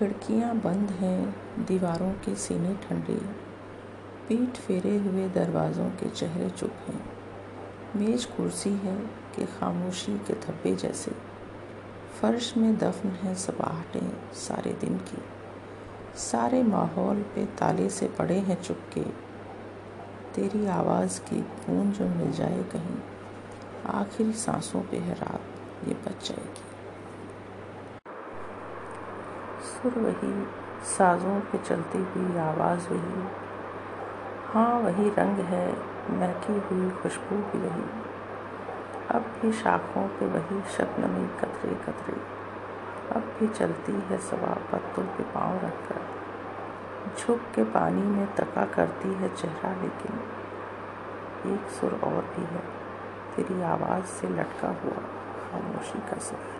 खिड़कियाँ बंद हैं, दीवारों के सीने ठंडे। पीठ फेरे हुए दरवाज़ों के चेहरे चुप हैं। मेज कुर्सी है कि खामोशी के धब्बे जैसे। फर्श में दफन है सपाहटें सारे दिन की। सारे माहौल पे ताले से पड़े हैं चुपके। तेरी आवाज़ की गूंज मिल जाए कहीं, आखिरी सांसों पे है रात, ये बच जाएगी। सुर वही, साजों पे चलती हुई आवाज़ वही। हाँ वही रंग है, महकी हुई खुशबू भी वही। अब भी शाखों पे वही शबनमी कतरे कतरे। अब भी चलती है सवा पत्तों पे पाँव रखकर। झुक के पानी में तका करती है चेहरा लेकिन। एक सुर और भी है, तेरी आवाज़ से लटका हुआ खामोशी का सुर।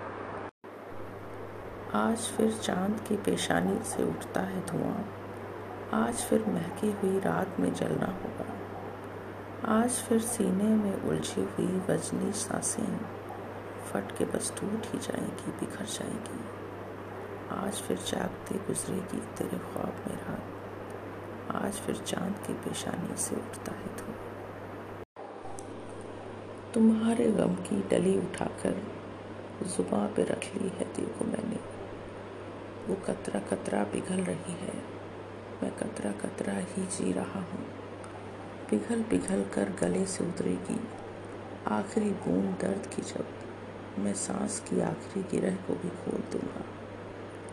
आज फिर चाँद की पेशानी से उठता है धुआँ। आज फिर महकी हुई रात में जलना होगा। आज फिर सीने में उलझी हुई वजनी साँसें फट के बस टूट ही जाएँगी, बिखर जाएँगी। आज फिर जागते गुजरेगी तेरे ख्वाब में रात आज फिर चाँद की पेशानी से उठता है धुआँ। तुम्हारे गम की डली उठाकर जुबा पे रख ली है देखो मैंने। वो कतरा कतरा पिघल रही है। मैं कतरा कतरा ही जी रहा हूँ। पिघल पिघल कर गले से उतरेगी। आखिरी बूंद दर्द की जब मैं सांस की आखिरी गिरह को भी खोल दूँगा,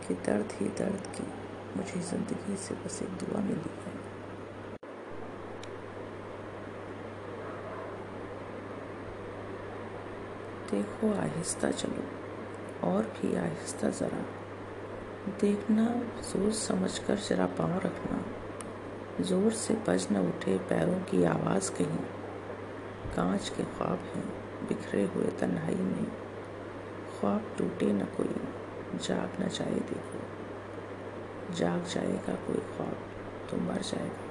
कि दर्द ही दर्द की मुझे ज़िंदगी से बस एक दुआ मिली है। देखो, आहिस्ता चलो, और भी आहिस्ता ज़रा। देखना सोच समझ कर जरा पाँव रखना। ज़ोर से बज न उठे पैरों की आवाज़ कहीं। कांच के ख्वाब हैं, बिखरे हुए तन्हाई में। ख्वाब टूटे न कोई, जाग न जाए देखो। जाग जाएगा कोई ख्वाब तो मर जाएगा।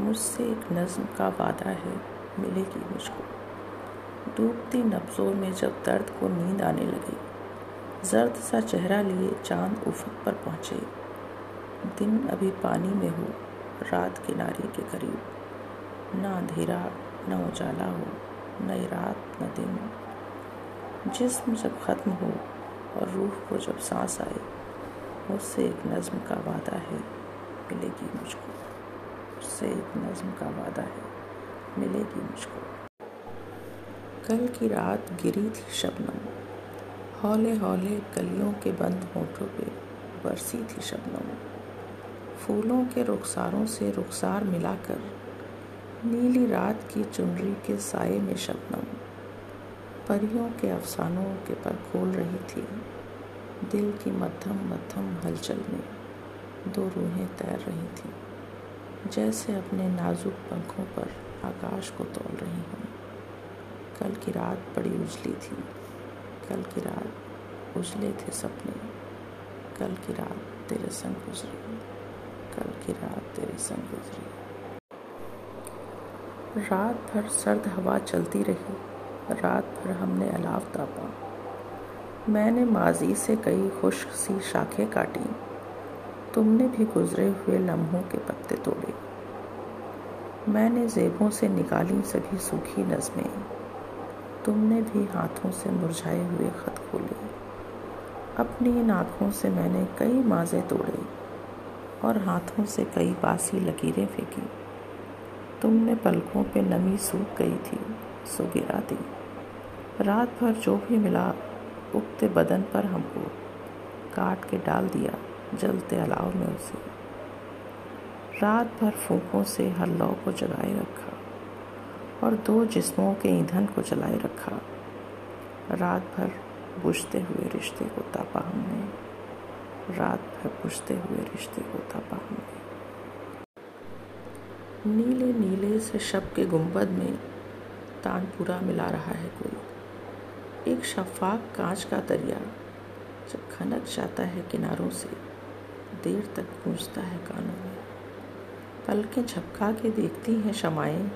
मुझसे एक नज्म का वादा है, मिलेगी मुझको। डूबती नब्जों में जब दर्द को नींद आने लगी जर्द सा चेहरा लिए चाँद उफक पर पहुँचे। दिन अभी पानी में हो, रात किनारे के करीब। न अंधेरा, न उजाला हो, न रात, न दिन। जिस्म जब ख़त्म हो और रूह को जब सांस आए मुझसे एक नज़म का वादा है, मिलेगी मुझको। उससे एक नज़म का वादा है, मिलेगी मुझको। कल की रात गिरी थी शबनम हौले हौले कलियों के बंद होठों पे बरसी थी शबनम। फूलों के रुखसारों से रुखसार मिलाकर नीली रात की चुनरी के साय में शबनम परियों के अफसानों के पर खोल रही थी। दिल की मध्यम मध्यम हलचल में दो रूहें तैर रही थीं, जैसे अपने नाजुक पंखों पर आकाश को तोल रही हों। कल की रात बड़ी उजली थी। कल की रात उजले थे सपने। कल की रात तेरे संग गुजरी। कल की रात तेरे संग गुजरी। रात भर सर्द हवा चलती रही। रात भर हमने अलाव तापा। मैंने माजी से कई खुश्क सी शाखें काटी। तुमने भी गुजरे हुए लम्हों के पत्ते तोड़े। मैंने जेबों से निकाली सभी सूखी नज़में। तुमने भी हाथों से मुरझाए हुए खत खोले। अपनी इन आँखों से मैंने कई माजे तोड़े और हाथों से कई बासी लकीरें फेंकी। तुमने पलकों पे नमी सूख गई थी, सो गिरा दी। रात भर जो भी मिला, उगते बदन पर हमको काट के डाल दिया, जलते अलाव में उसे। रात भर फूकों से हर लौ को जगाए रखा। और दो जिस्मों के ईंधन को जलाए रखा। रात भर बुझते हुए रिश्ते को तापा हमने। रात भर बुझते हुए रिश्ते को तापा हमने। नीले नीले से शब के गुंबद में तानपुरा मिला रहा है कोई। एक शफाक कांच का दरिया जब खनक जाता है किनारों से, देर तक गूंजता है कानों में। पलकें झपका के देखती हैं शमाएँ।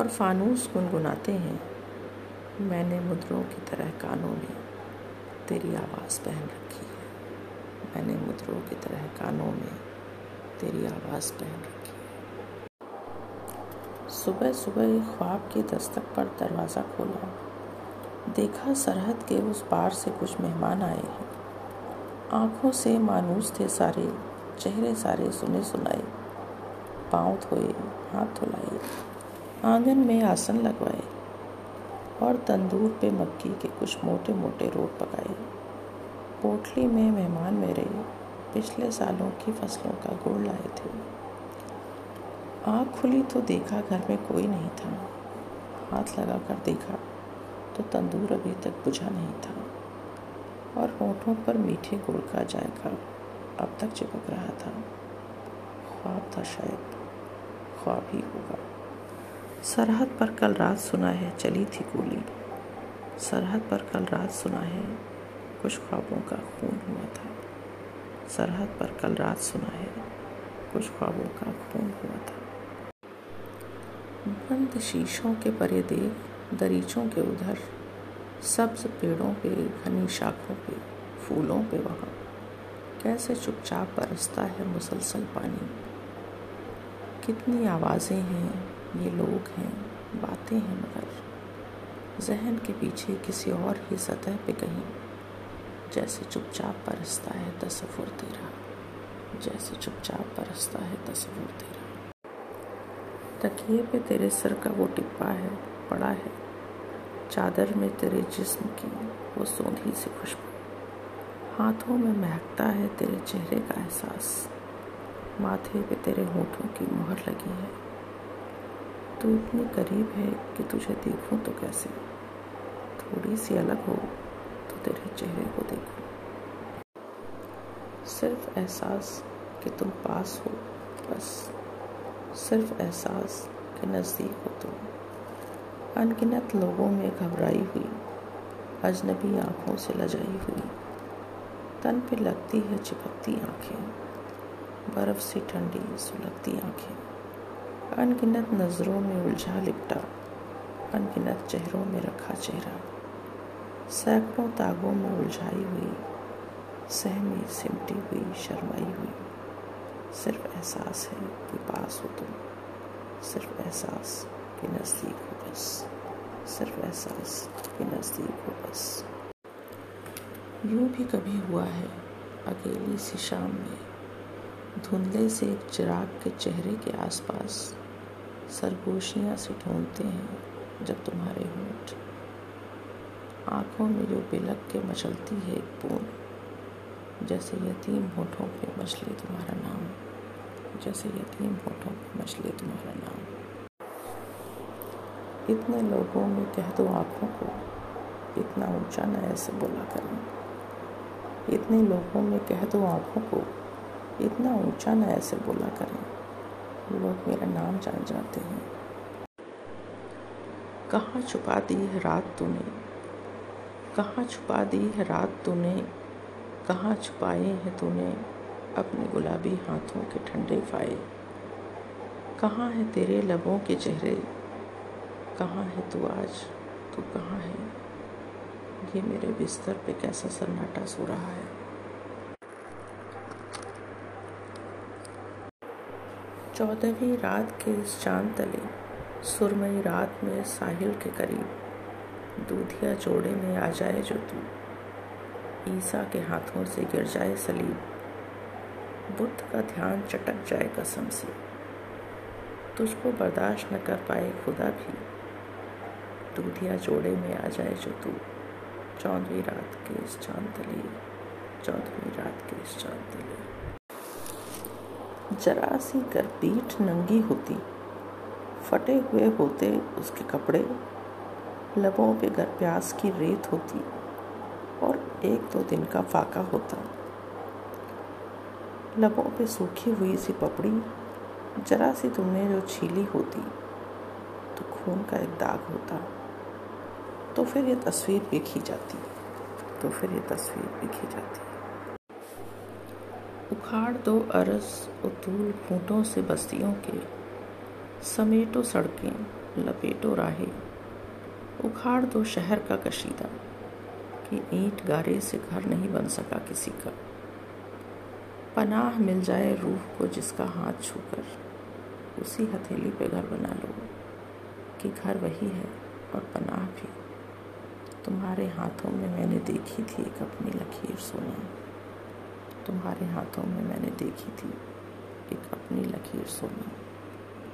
और फानूस गुनगुनाते हैं। मैंने मुद्रों की तरह कानों में तेरी आवाज़ पहन रखी है। मैंने मुद्रों की तरह कानों में तेरी आवाज़ पहन रखी है। सुबह सुबह ख्वाब की दस्तक पर दरवाज़ा खोला। देखा सरहद के उस पार से कुछ मेहमान आए हैं। आँखों से मानूस थे सारे, चेहरे सारे सुने सुनाए पाँव धोए, हाथ धुलाए। आँगन में आसन लगवाए और तंदूर पे मक्की के कुछ मोटे मोटे रोट पकाए। पोटली में मेहमान मेरे पिछले सालों की फ़सलों का गुड़ लाए थे। आँख खुली तो देखा, घर में कोई नहीं था। हाथ लगा कर देखा तो तंदूर अभी तक बुझा नहीं था और होठों पर मीठे गुड़ का जायका अब तक चिपक रहा था। ख्वाब था शायद। ख्वाब ही होगा। सरहद पर कल रात सुना है, चली थी गोली। सरहद पर कल रात सुना है, कुछ ख्वाबों का खून हुआ था। सरहद पर कल रात सुना है, कुछ ख्वाबों का खून हुआ था। बंद शीशों के परे देख, दरीचों के उधर, सब्ज पेड़ों पे, घनी शाखों पे, फूलों पे वहाँ। कैसे चुपचाप बरसता है मुसलसल पानी। कितनी आवाज़ें हैं ये लोग हैं, बातें हैं मगर जहन के पीछे किसी और ही सतह पे कहीं। जैसे चुपचाप परसता है तस्वुर तेरा, जैसे चुपचाप परसता है तस्वुर तेरा। तकिए पे तेरे सर का वो टिप्पा है, पड़ा है। चादर में तेरे जिस्म की वो सोंधी सी खुशबू। हाथों में महकता है तेरे चेहरे का एहसास। माथे पे तेरे होठों की मुहर लगी है। तू इतनी करीब है कि तुझे देखूँ तो कैसे? थोड़ी सी अलग हो तो तेरे चेहरे को देखूँ। सिर्फ़ एहसास कि तुम पास हो, बस। सिर्फ़ एहसास कि नज़दीक हो तुम। अनगिनत लोगों में घबराई हुई, अजनबी आँखों से लजाई हुई। तन पे लगती है चिपकती आँखें, बर्फ़ सी ठंडी सुलगती आँखें। अनगिनत नज़रों में उलझा लिपटा अनगिनत चेहरों में रखा चेहरा। सैकड़ों तागों में उलझाई हुई सहमी सिमटी हुई, शर्माई हुई। सिर्फ़ एहसास है कि पास हो तुम। सिर्फ़ एहसास के नज़दीक हो बस। सिर्फ़ एहसास के नज़दीक हो बस। यूँ भी कभी हुआ है, अकेली सी शाम में। धुंधले से एक चिराग के चेहरे के आसपास सरगोशियाँ से ढूंढते हैं जब तुम्हारे होठ। आँखों में जो बिलक के मचलती है एक बूंद, जैसे यतीम होठों पे मछली तुम्हारा नाम, जैसे यतीम होठों पे मछली तुम्हारा नाम। इतने लोगों में कह दो आँखों को, इतना ऊँचा न ऐसे बोला करें। इतने लोगों में कह दो आँखों को, इतना ऊँचा न ऐसे बोला करें। लोग मेरा नाम जान जाते हैं। कहाँ छुपा दी है रात तूने? कहाँ छुपा दी है रात तूने? कहाँ छुपाए हैं तूने अपने गुलाबी हाथों के ठंडे फाए? कहाँ है तेरे लबों के चेहरे? कहाँ है तू आज? तू कहाँ है? ये मेरे बिस्तर पे कैसा सन्नाटा सो रहा है? चौदहवीं रात के इस चाँद तले सुरमई रात में साहिल के करीब, दूधिया जोड़े में आ जाए जो तू। ईसा के हाथों से गिर जाए सलीब। बुद्ध का ध्यान चटक जाए कसम से। तुझको बर्दाश्त न कर पाए खुदा भी। दूधिया जोड़े में आ जाए जो तू। चौदहवीं रात के इस चाँद तले चौदहवीं रात के इस चाँद तले जरा सी कर पीठ नंगी होती। फटे हुए होते उसके कपड़े। लबों पे गर प्यास की रेत होती और एक दो दिन का फाका होता। लबों पे सूखी हुई सी पपड़ी। जरा सी तुमने जो छीली होती तो खून का एक दाग होता। तो फिर ये तस्वीर देखी जाती तो फिर ये तस्वीर देखी जाती। उखाड़ दो अरस उतूल फूटों से बस्तियों के। समेटो सड़कें, लपेटो राहे। उखाड़ दो शहर का कशीदा, कि ईंट गारे से घर नहीं बन सका किसी का। पनाह मिल जाए रूह को जिसका हाथ छूकर, उसी हथेली पे घर बना लो, कि घर वही है और पनाह भी। तुम्हारे हाथों में मैंने देखी थी एक अपनी लकीर सोना। तुम्हारे हाथों में मैंने देखी थी एक अपनी लकीर सोना।